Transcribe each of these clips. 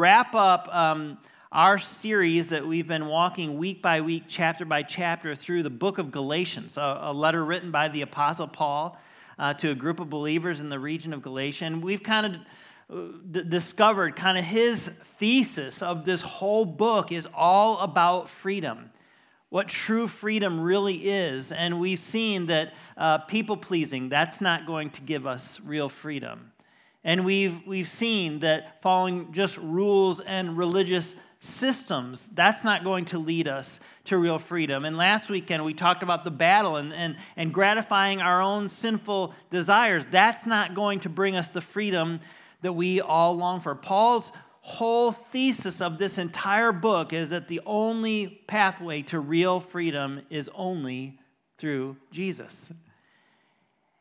wrap up um, our series that we've been walking week by week, chapter by chapter, through the book of Galatians, a, a letter written by the Apostle Paul uh, to a group of believers in the region of Galatia. And we've kind of uh, d- discovered kind of his thesis of this whole book is all about freedom what true freedom really is. And we've seen that uh, people pleasing, that's not going to give us real freedom. And we've, we've seen that following just rules and religious systems, that's not going to lead us to real freedom. And last weekend, we talked about the battle and, and, and gratifying our own sinful desires. That's not going to bring us the freedom that we all long for. Paul's whole thesis of this entire book is that the only pathway to real freedom is only through Jesus.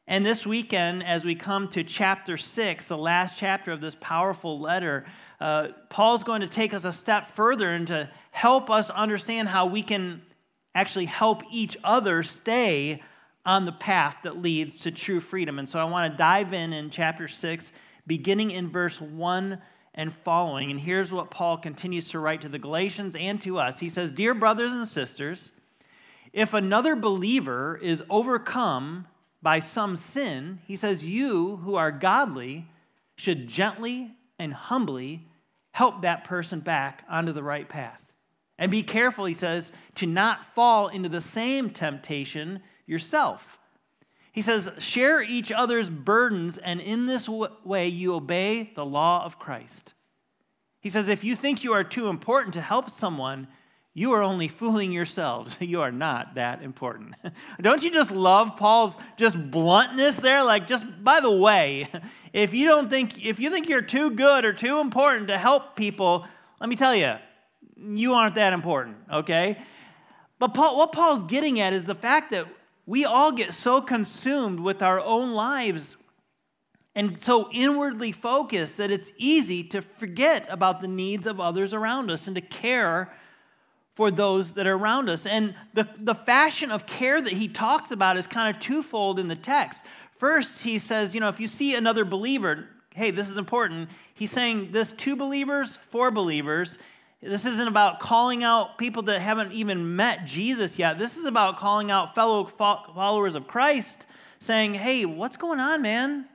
And this weekend, as we come to chapter six, the last chapter of this powerful letter, uh, Paul's going to take us a step further and to help us understand how we can actually help each other stay on the path that leads to true freedom. And so I want to dive in in chapter six, beginning in verse one and following. And here's what Paul continues to write to the Galatians and to us. He says, Dear brothers and sisters, if another believer is overcome, by some sin, he says, You who are godly should gently and humbly help that person back onto the right path. And be careful, he says, to not fall into the same temptation yourself. He says, Share each other's burdens, and in this way you obey the law of Christ. He says, If you think you are too important to help someone, you are only fooling yourselves. You are not that important. don't you just love Paul's just bluntness there? Like, just by the way, if you don't think, if you think you're too good or too important to help people, let me tell you, you aren't that important, okay? But Paul, what Paul's getting at is the fact that we all get so consumed with our own lives and so inwardly focused that it's easy to forget about the needs of others around us and to care for those that are around us. And the, the fashion of care that he talks about is kind of twofold in the text. First, he says, you know, if you see another believer, hey, this is important. He's saying this to believers, for believers. This isn't about calling out people that haven't even met Jesus yet. This is about calling out fellow followers of Christ, saying, hey, what's going on, man?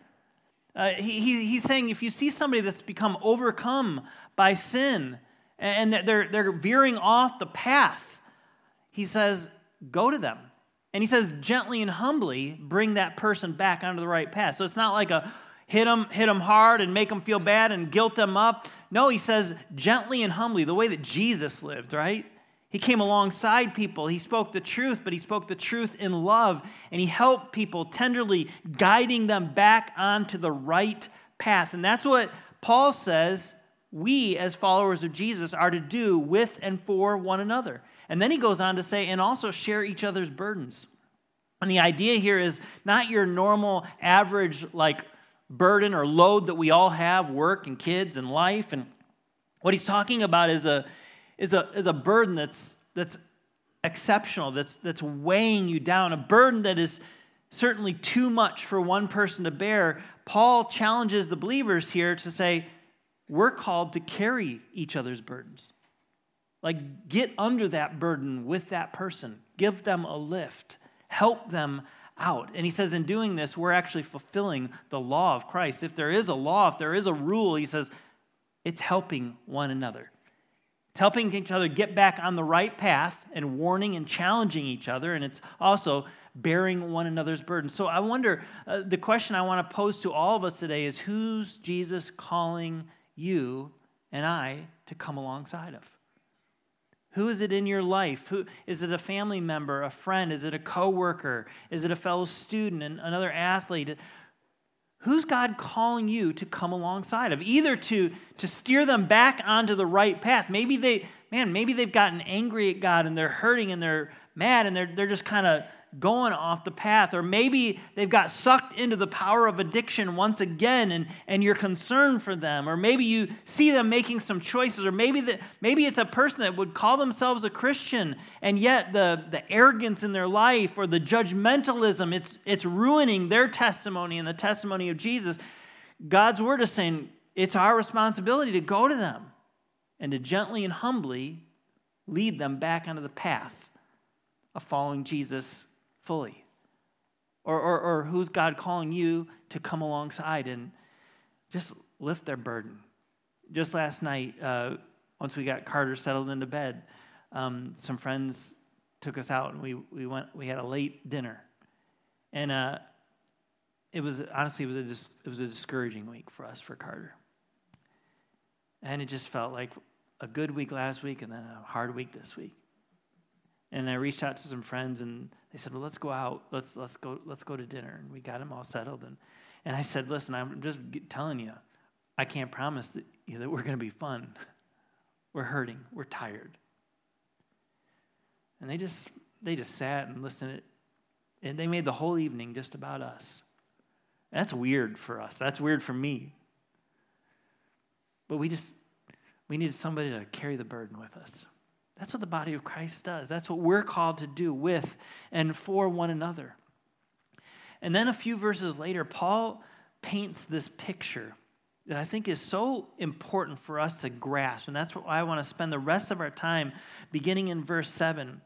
Uh, he, he's saying if you see somebody that's become overcome by sin, and they're, they're veering off the path. He says, Go to them. And he says, gently and humbly bring that person back onto the right path. So it's not like a hit them, hit them hard and make them feel bad and guilt them up. No, he says, gently and humbly, the way that Jesus lived, right? He came alongside people. He spoke the truth, but he spoke the truth in love. And he helped people tenderly, guiding them back onto the right path. And that's what Paul says we, as followers of Jesus, are to do with and for one another. And then he goes on to say, and also share each other's burdens. And the idea here is not your normal, average, like burden or load that we all have work and kids and life. And what he's talking about is a, is a, is a burden that's, that's exceptional, that's, that's weighing you down, a burden that is certainly too much for one person to bear. Paul challenges the believers here to say, we're called to carry each other's burdens. Like, get under that burden with that person, give them a lift, help them out. And he says, in doing this, we're actually fulfilling the law of Christ. If there is a law, if there is a rule, he says, it's helping one another. It's helping each other get back on the right path and warning and challenging each other. And it's also bearing one another's burdens. So I wonder uh, the question I want to pose to all of us today is who's Jesus calling you and I to come alongside of? Who is it in your life? Who, is it a family member, a friend? Is it a coworker? Is it a fellow student, and another athlete? Who's God calling you to come alongside of? Either to, to steer them back onto the right path. Maybe they, man, maybe they've gotten angry at God and they're hurting and they're mad and they're, they're just kind of going off the path. Or maybe they've got sucked into the power of addiction once again and, and you're concerned for them. Or maybe you see them making some choices. Or maybe, the, maybe it's a person that would call themselves a Christian and yet the, the arrogance in their life or the judgmentalism, it's, it's ruining their testimony and the testimony of Jesus. God's word is saying it's our responsibility to go to them and to gently and humbly lead them back onto the path of following Jesus fully? Or, or, or who's God calling you to come alongside and just lift their burden? Just last night, uh, once we got Carter settled into bed, um, some friends took us out and we, we went we had a late dinner and uh, it was honestly it was a it was a discouraging week for us for Carter and it just felt like a good week last week and then a hard week this week and I reached out to some friends and they said well let's go out let's let's go let's go to dinner and we got them all settled and and I said listen I'm just telling you I can't promise that, you know, that we're going to be fun we're hurting we're tired and they just they just sat and listened and they made the whole evening just about us. That's weird for us. That's weird for me. But we just we needed somebody to carry the burden with us. That's what the body of Christ does. That's what we're called to do with and for one another. And then a few verses later, Paul paints this picture that I think is so important for us to grasp. And that's what I want to spend the rest of our time beginning in verse 7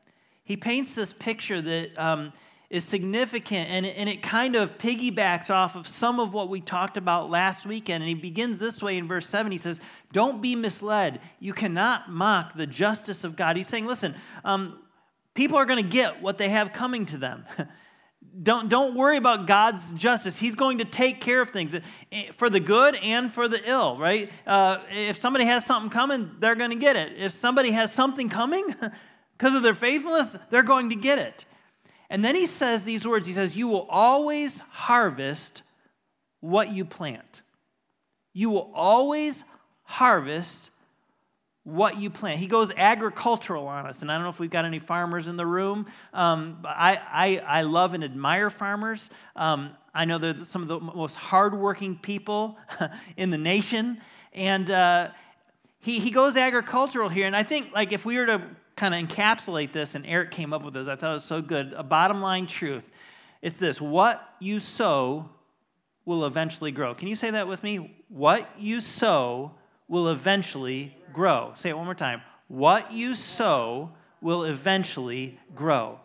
he paints this picture that um, is significant and, and it kind of piggybacks off of some of what we talked about last weekend. And he begins this way in verse 7. He says, Don't be misled. You cannot mock the justice of God. He's saying, Listen, um, people are going to get what they have coming to them. don't, don't worry about God's justice. He's going to take care of things eh, for the good and for the ill, right? Uh, if somebody has something coming, they're going to get it. If somebody has something coming, Because of their faithfulness, they're going to get it. And then he says these words He says, You will always harvest what you plant. You will always harvest what you plant. He goes agricultural on us. And I don't know if we've got any farmers in the room. Um, I, I, I love and admire farmers. Um, I know they're some of the most hardworking people in the nation. And uh, he, he goes agricultural here. And I think, like, if we were to kind of encapsulate this, and Eric came up with this. I thought it was so good. A bottom line truth it's this what you sow will eventually grow. Can you say that with me? What you sow will eventually grow. Say it one more time. What you sow will eventually grow.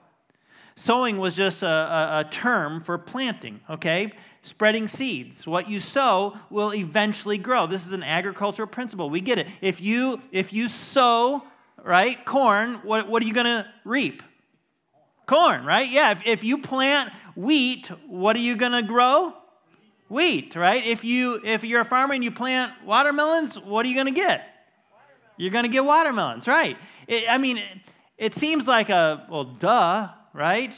Sowing was just a, a, a, term for planting, okay? Spreading seeds. What you sow will eventually grow. This is an agricultural principle. We get it. If you if you sow right? Corn, what, what are you going to reap? Corn, right? Yeah, if, if you plant wheat, what are you going to grow? Wheat, right? If you if you're a farmer and you plant watermelons, what are you going to get? You're going to get watermelons, right? It, I mean, it, it seems like a well, duh, right?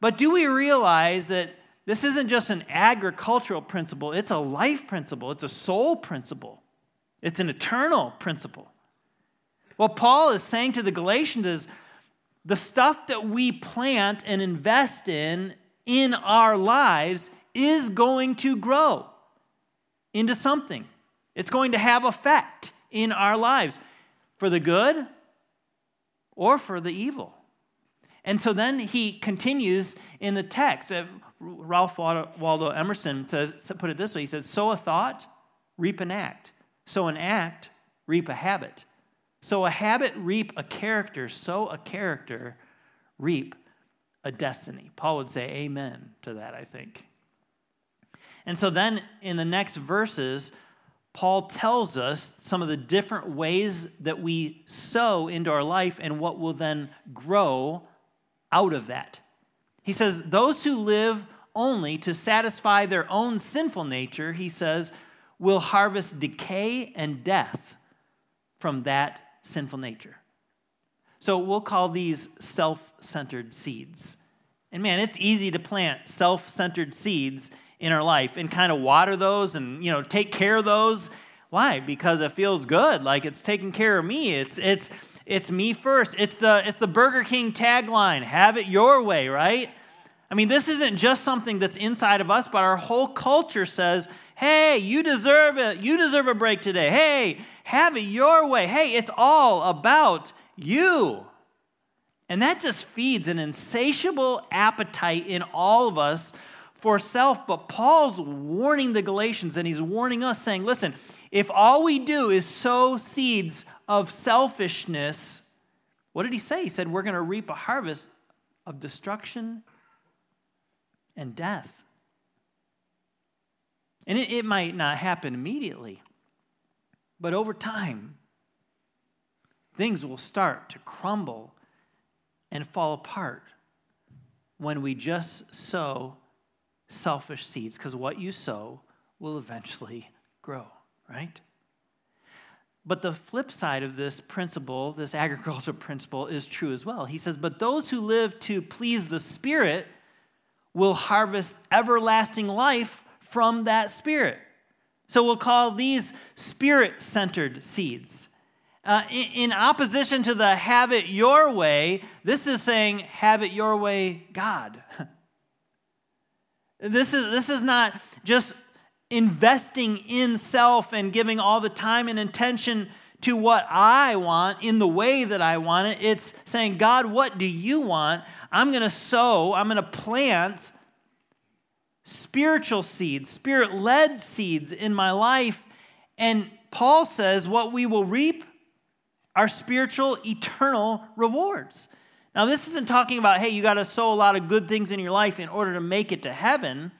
But do we realize that this isn't just an agricultural principle, it's a life principle, it's a soul principle, it's an eternal principle. What Paul is saying to the Galatians is the stuff that we plant and invest in in our lives is going to grow into something. It's going to have effect in our lives for the good or for the evil. And so then he continues in the text. Uh, Ralph Waldo Emerson says, put it this way he says, Sow a thought, reap an act. Sow an act, reap a habit. Sow a habit reap a character, sow a character reap a destiny. Paul would say amen to that, I think. And so then in the next verses, Paul tells us some of the different ways that we sow into our life and what will then grow out of that. He says, Those who live only to satisfy their own sinful nature, he says, will harvest decay and death from that sinful nature. So we'll call these self centered seeds. And man, it's easy to plant self centered seeds in our life and kind of water those and you know take care of those. Why? Because it feels good like it's taking care of me. It's it's it's me first. It's the it's the burger king tagline have it your way right? I mean this isn't just something that's inside of us but our whole culture says hey you deserve it. You deserve a break today. Hey have it your way. Hey, it's all about you. And that just feeds an insatiable appetite in all of us for self. But Paul's warning the Galatians and he's warning us, saying, listen, If all we do is sow seeds of selfishness, what did he say? He said, We're going to reap a harvest of destruction and death. And it, it might not happen immediately, but over time, things will start to crumble and fall apart when we just sow selfish seeds, because what you sow will eventually grow, right? But the flip side of this principle, this agricultural principle, is true as well. He says, But those who live to please the Spirit will harvest everlasting life from that Spirit. So we'll call these spirit centered seeds. Uh, in, in opposition to the have it your way, this is saying have it your way, God. this, is, this is not just investing in self and giving all the time and attention to what I want in the way that I want it. It's saying, God, what do you want? I'm going to sow, I'm going to plant spiritual seeds, spirit led seeds in my life. And Paul says, what we will reap are spiritual, eternal rewards. Now, this isn't talking about, hey, you got to sow a lot of good things in your life in order to make it to heaven.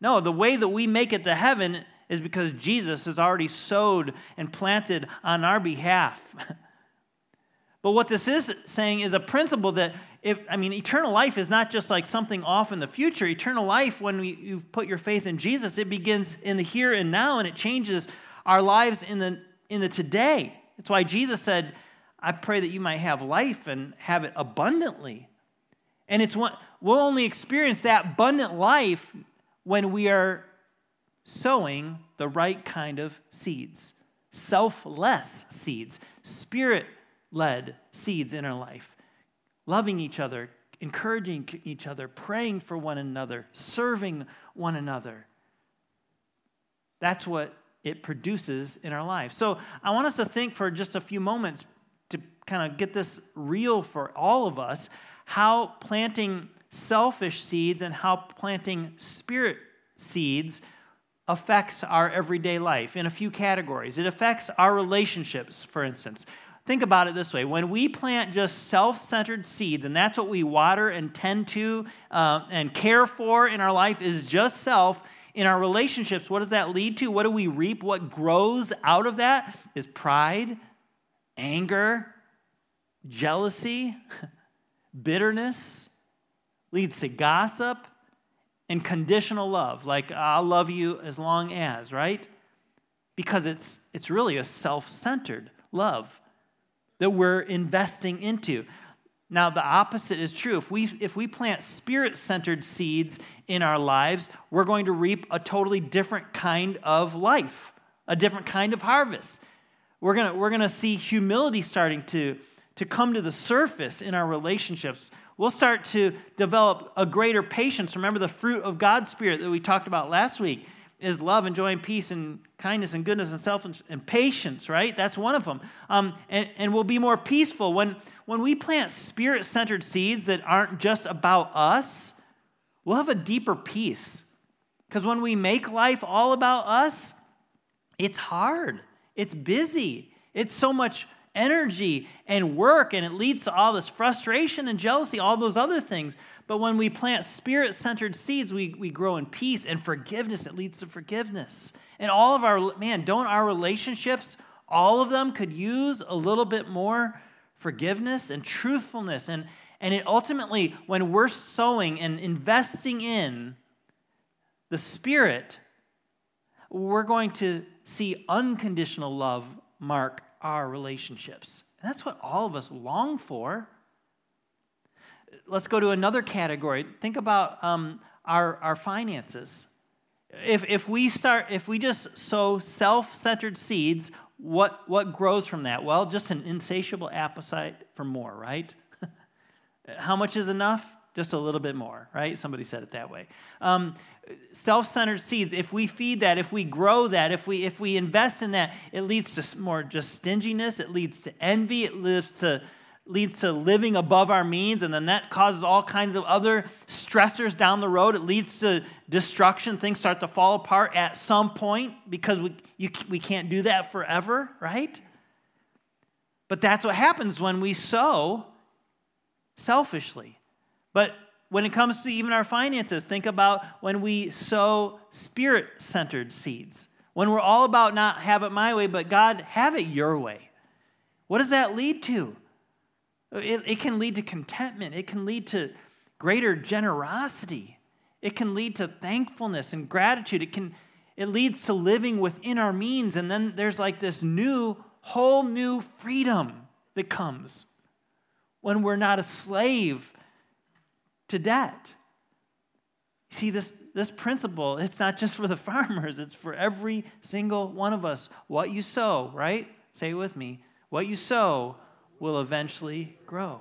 No, the way that we make it to heaven is because Jesus has already sowed and planted on our behalf. but what this is saying is a principle that if I mean eternal life is not just like something off in the future. Eternal life when we, you put your faith in Jesus, it begins in the here and now and it changes our lives in the in the today. That's why Jesus said, I pray that you might have life and have it abundantly. And it's what we'll only experience that abundant life when we are sowing the right kind of seeds selfless seeds, spirit led seeds in our life, loving each other, encouraging each other, praying for one another, serving one another. That's what it produces in our lives. So I want us to think for just a few moments to kind of get this real for all of us how planting selfish seeds and how planting spirit seeds affects our everyday life in a few categories. It affects our relationships, for instance. Think about it this way when we plant just self centered seeds, and that's what we water and tend to uh, and care for in our life, is just self. In our relationships, what does that lead to? What do we reap? What grows out of that is pride, anger, jealousy, bitterness, leads to gossip, and conditional love, like I'll love you as long as, right? Because it's, it's really a self centered love that we're investing into. Now, the opposite is true. If we, if we plant spirit centered seeds in our lives, we're going to reap a totally different kind of life, a different kind of harvest. We're going we're to see humility starting to, to come to the surface in our relationships we'll start to develop a greater patience. Remember the fruit of God's Spirit that we talked about last week is love and joy and peace and kindness and goodness and self and patience, right? That's one of them. Um, and, and we'll be more peaceful. When, when we plant spirit centered seeds that aren't just about us, we'll have a deeper peace. Because when we make life all about us, it's hard, it's busy, it's so much energy and work, and it leads to all this frustration and jealousy, all those other things. But when we plant spirit centered seeds, we, we grow in peace and forgiveness. It leads to forgiveness. And all of our, man, don't our relationships, all of them could use a little bit more forgiveness and truthfulness. And, and it ultimately, when we're sowing and investing in the Spirit, we're going to see unconditional love mark our relationships. And that's what all of us long for. Let's go to another category. Think about um, our, our finances. If, if we start, if we just sow self-centered seeds, what, what grows from that? Well, just an insatiable appetite for more, right? How much is enough? Just a little bit more, right? Somebody said it that way. Um, self-centered seeds if we feed that if we grow that if we if we invest in that it leads to more just stinginess it leads to envy it leads to leads to living above our means, and then that causes all kinds of other stressors down the road. It leads to destruction. Things start to fall apart at some point because we, you, we can't do that forever, right? But that's what happens when we sow selfishly. But when it comes to even our finances, think about when we sow spirit centered seeds. When we're all about not have it my way, but God, have it your way. What does that lead to? It, it can lead to contentment, it can lead to greater generosity, it can lead to thankfulness and gratitude. It, can, it leads to living within our means. And then there's like this new, whole new freedom that comes when we're not a slave to debt. See, this, this principle, it's not just for the farmers, it's for every single one of us. What you sow, right? Say it with me. What you sow will eventually grow.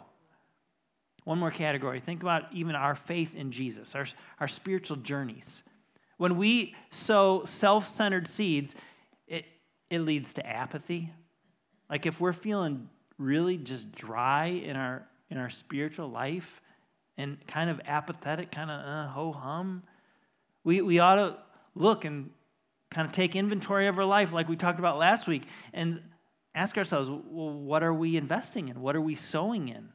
One more category. Think about even our faith in Jesus, our, our spiritual journeys. When we sow self centered seeds, it, it leads to apathy. Like if we're feeling really just dry in our, in our spiritual life and kind of apathetic, kind of uh, ho hum, we, we ought to look and kind of take inventory of our life, like we talked about last week, and ask ourselves, well, what are we investing in? What are we sowing in?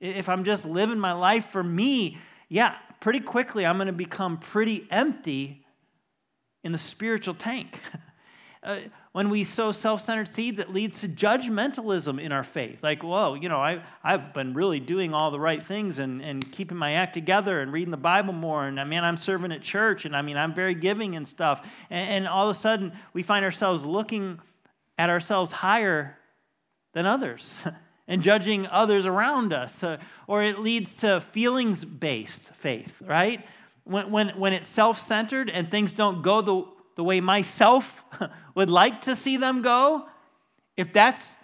If I'm just living my life for me, yeah, pretty quickly I'm going to become pretty empty in the spiritual tank. uh, when we sow self centered seeds, it leads to judgmentalism in our faith. Like, whoa, you know, I, I've been really doing all the right things and, and keeping my act together and reading the Bible more. And I mean, I'm serving at church and I mean, I'm very giving and stuff. And, and all of a sudden, we find ourselves looking at ourselves higher than others. and judging others around us, uh, or it leads to feelings based faith, right? When, when, when it's self centered and things don't go the, the way myself would like to see them go, if that's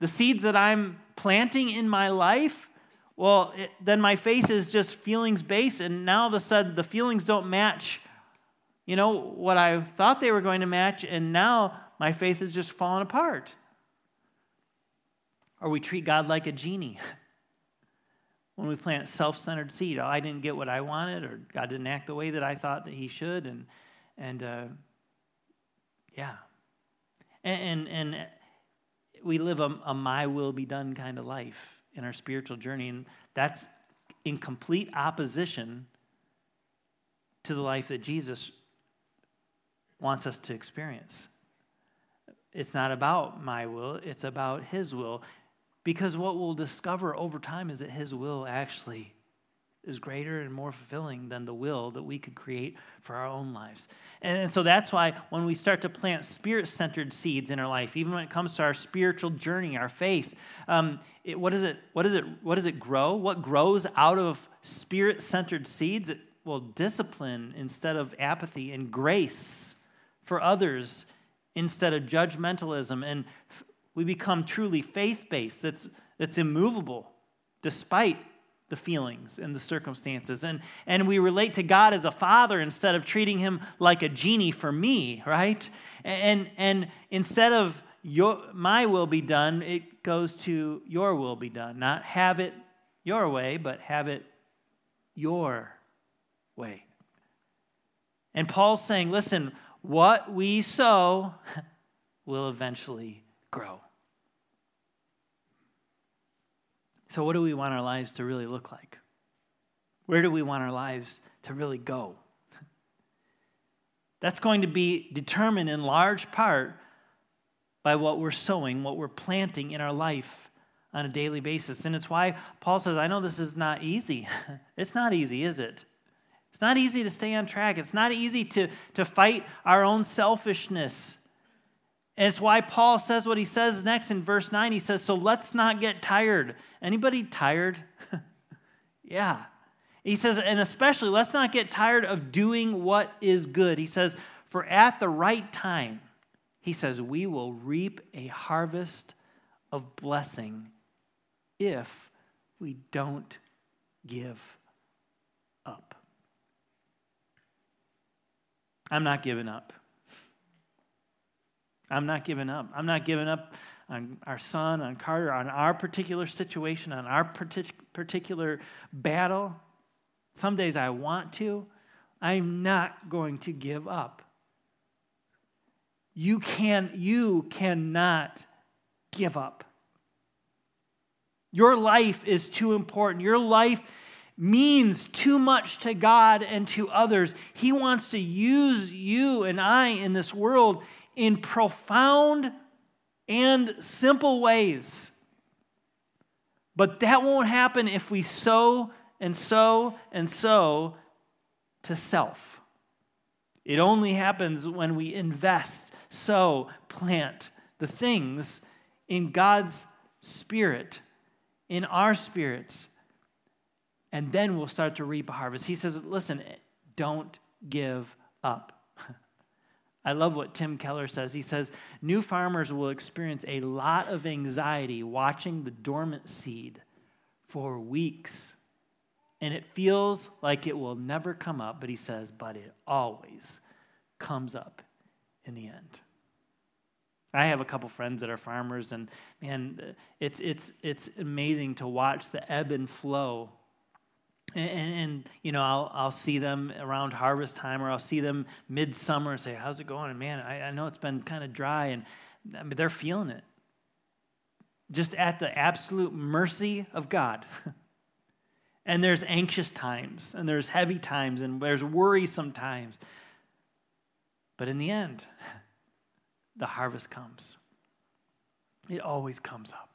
the seeds that I'm planting in my life, well, it, then my faith is just feelings based, and now all of a sudden the feelings don't match, you know, what I thought they were going to match, and now my faith is just fallen apart. Or we treat God like a genie. when we plant self-centered seed, oh, I didn't get what I wanted, or God didn't act the way that I thought that He should, and and uh, yeah. And, and, and we live a, a my will be done kind of life in our spiritual journey. And that's in complete opposition to the life that Jesus wants us to experience. It's not about my will, it's about His will. Because what we'll discover over time is that His will actually is greater and more fulfilling than the will that we could create for our own lives. And so that's why when we start to plant spirit centered seeds in our life, even when it comes to our spiritual journey, our faith, um, it, what, is it, it, what does it grow? What grows out of spirit centered seeds? It, well, discipline instead of apathy, and grace for others instead of judgmentalism. And we become truly faith based, that's, that's immovable despite the feelings and the circumstances. And, and we relate to God as a father instead of treating him like a genie for me, right? And, and instead of your, my will be done, it goes to your will be done. Not have it your way, but have it your way. And Paul's saying, listen, what we sow will eventually grow. So, what do we want our lives to really look like? Where do we want our lives to really go? That's going to be determined in large part by what we're sowing, what we're planting in our life on a daily basis. And it's why Paul says, I know this is not easy. it's not easy, is it? It's not easy to stay on track. It's not easy to, to fight our own selfishness. And it's why Paul says what he says next in verse 9. He says, So let's not get tired. Anybody tired? yeah. He says, and especially let's not get tired of doing what is good. He says, For at the right time, he says, we will reap a harvest of blessing if we don't give up. I'm not giving up. I'm not giving up. I'm not giving up on our son, on Carter, on our particular situation, on our partic- particular battle. Some days I want to. I'm not going to give up. You can you cannot give up. Your life is too important. Your life means too much to God and to others. He wants to use you and I in this world in profound and simple ways. But that won't happen if we sow and sow and sow to self. It only happens when we invest, sow, plant the things in God's Spirit, in our spirits, and then we'll start to reap a harvest. He says, listen, don't give up. I love what Tim Keller says. He says, New farmers will experience a lot of anxiety watching the dormant seed for weeks. And it feels like it will never come up, but he says, but it always comes up in the end. I have a couple friends that are farmers, and man, it's, it's, it's amazing to watch the ebb and flow and, and, you know, I'll, I'll see them around harvest time or I'll see them midsummer and say, How's it going? And man, I, I know it's been kind of dry, and I mean, they're feeling it. Just at the absolute mercy of God. and there's anxious times, and there's heavy times, and there's worrisome times. But in the end, the harvest comes. It always comes up.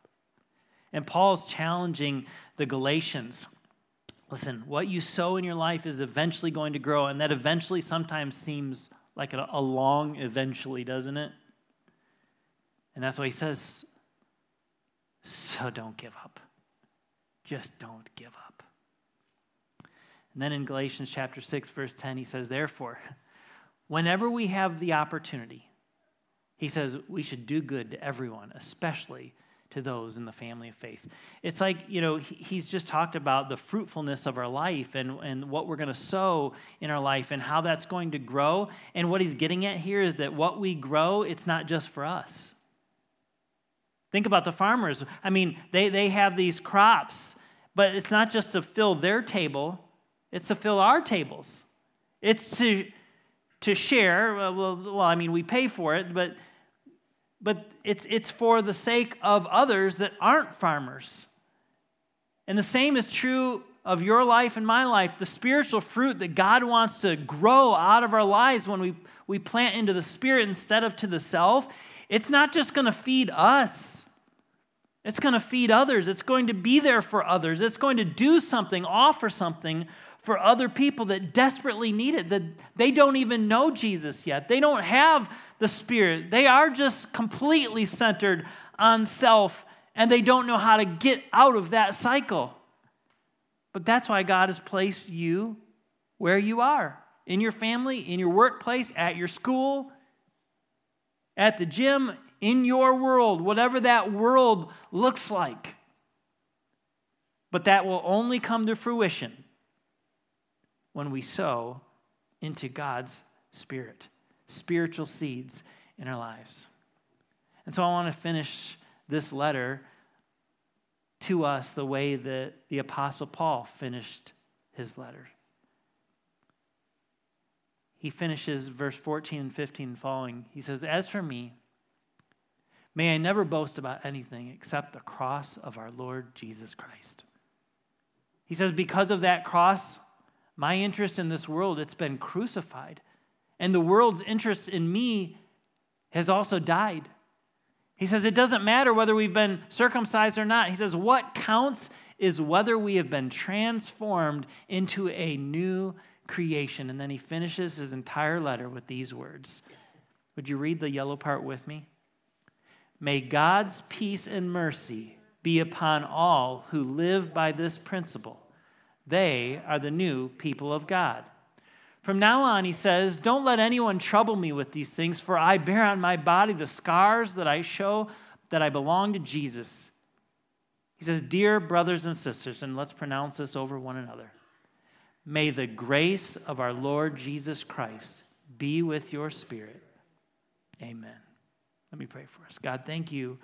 And Paul's challenging the Galatians Listen, what you sow in your life is eventually going to grow, and that eventually sometimes seems like a, a long eventually, doesn't it? And that's why he says, so don't give up. Just don't give up. And then in Galatians chapter 6, verse 10, he says, Therefore, whenever we have the opportunity, he says we should do good to everyone, especially to those in the family of faith. It's like, you know, he's just talked about the fruitfulness of our life and, and what we're going to sow in our life and how that's going to grow. And what he's getting at here is that what we grow, it's not just for us. Think about the farmers. I mean, they, they have these crops, but it's not just to fill their table, it's to fill our tables. It's to, to share. Well, well, I mean, we pay for it, but but it's, it's for the sake of others that aren't farmers. And the same is true of your life and my life. The spiritual fruit that God wants to grow out of our lives when we, we plant into the Spirit instead of to the self, it's not just going to feed us. It's going to feed others. It's going to be there for others. It's going to do something, offer something for other people that desperately need it, that they don't even know Jesus yet. They don't have the Spirit. They are just completely centered on self and they don't know how to get out of that cycle. But that's why God has placed you where you are in your family, in your workplace, at your school, at the gym, in your world, whatever that world looks like. But that will only come to fruition when we sow into God's Spirit spiritual seeds in our lives. And so I want to finish this letter to us the way that the Apostle Paul finished his letter. He finishes verse 14 and 15 following. He says, As for me, may I never boast about anything except the cross of our Lord Jesus Christ. He says, Because of that cross, my interest in this world, it's been crucified and the world's interest in me has also died. He says, It doesn't matter whether we've been circumcised or not. He says, What counts is whether we have been transformed into a new creation. And then he finishes his entire letter with these words. Would you read the yellow part with me? May God's peace and mercy be upon all who live by this principle. They are the new people of God. From now on, he says, Don't let anyone trouble me with these things, for I bear on my body the scars that I show that I belong to Jesus. He says, Dear brothers and sisters, and let's pronounce this over one another. May the grace of our Lord Jesus Christ be with your spirit. Amen. Let me pray for us. God, thank you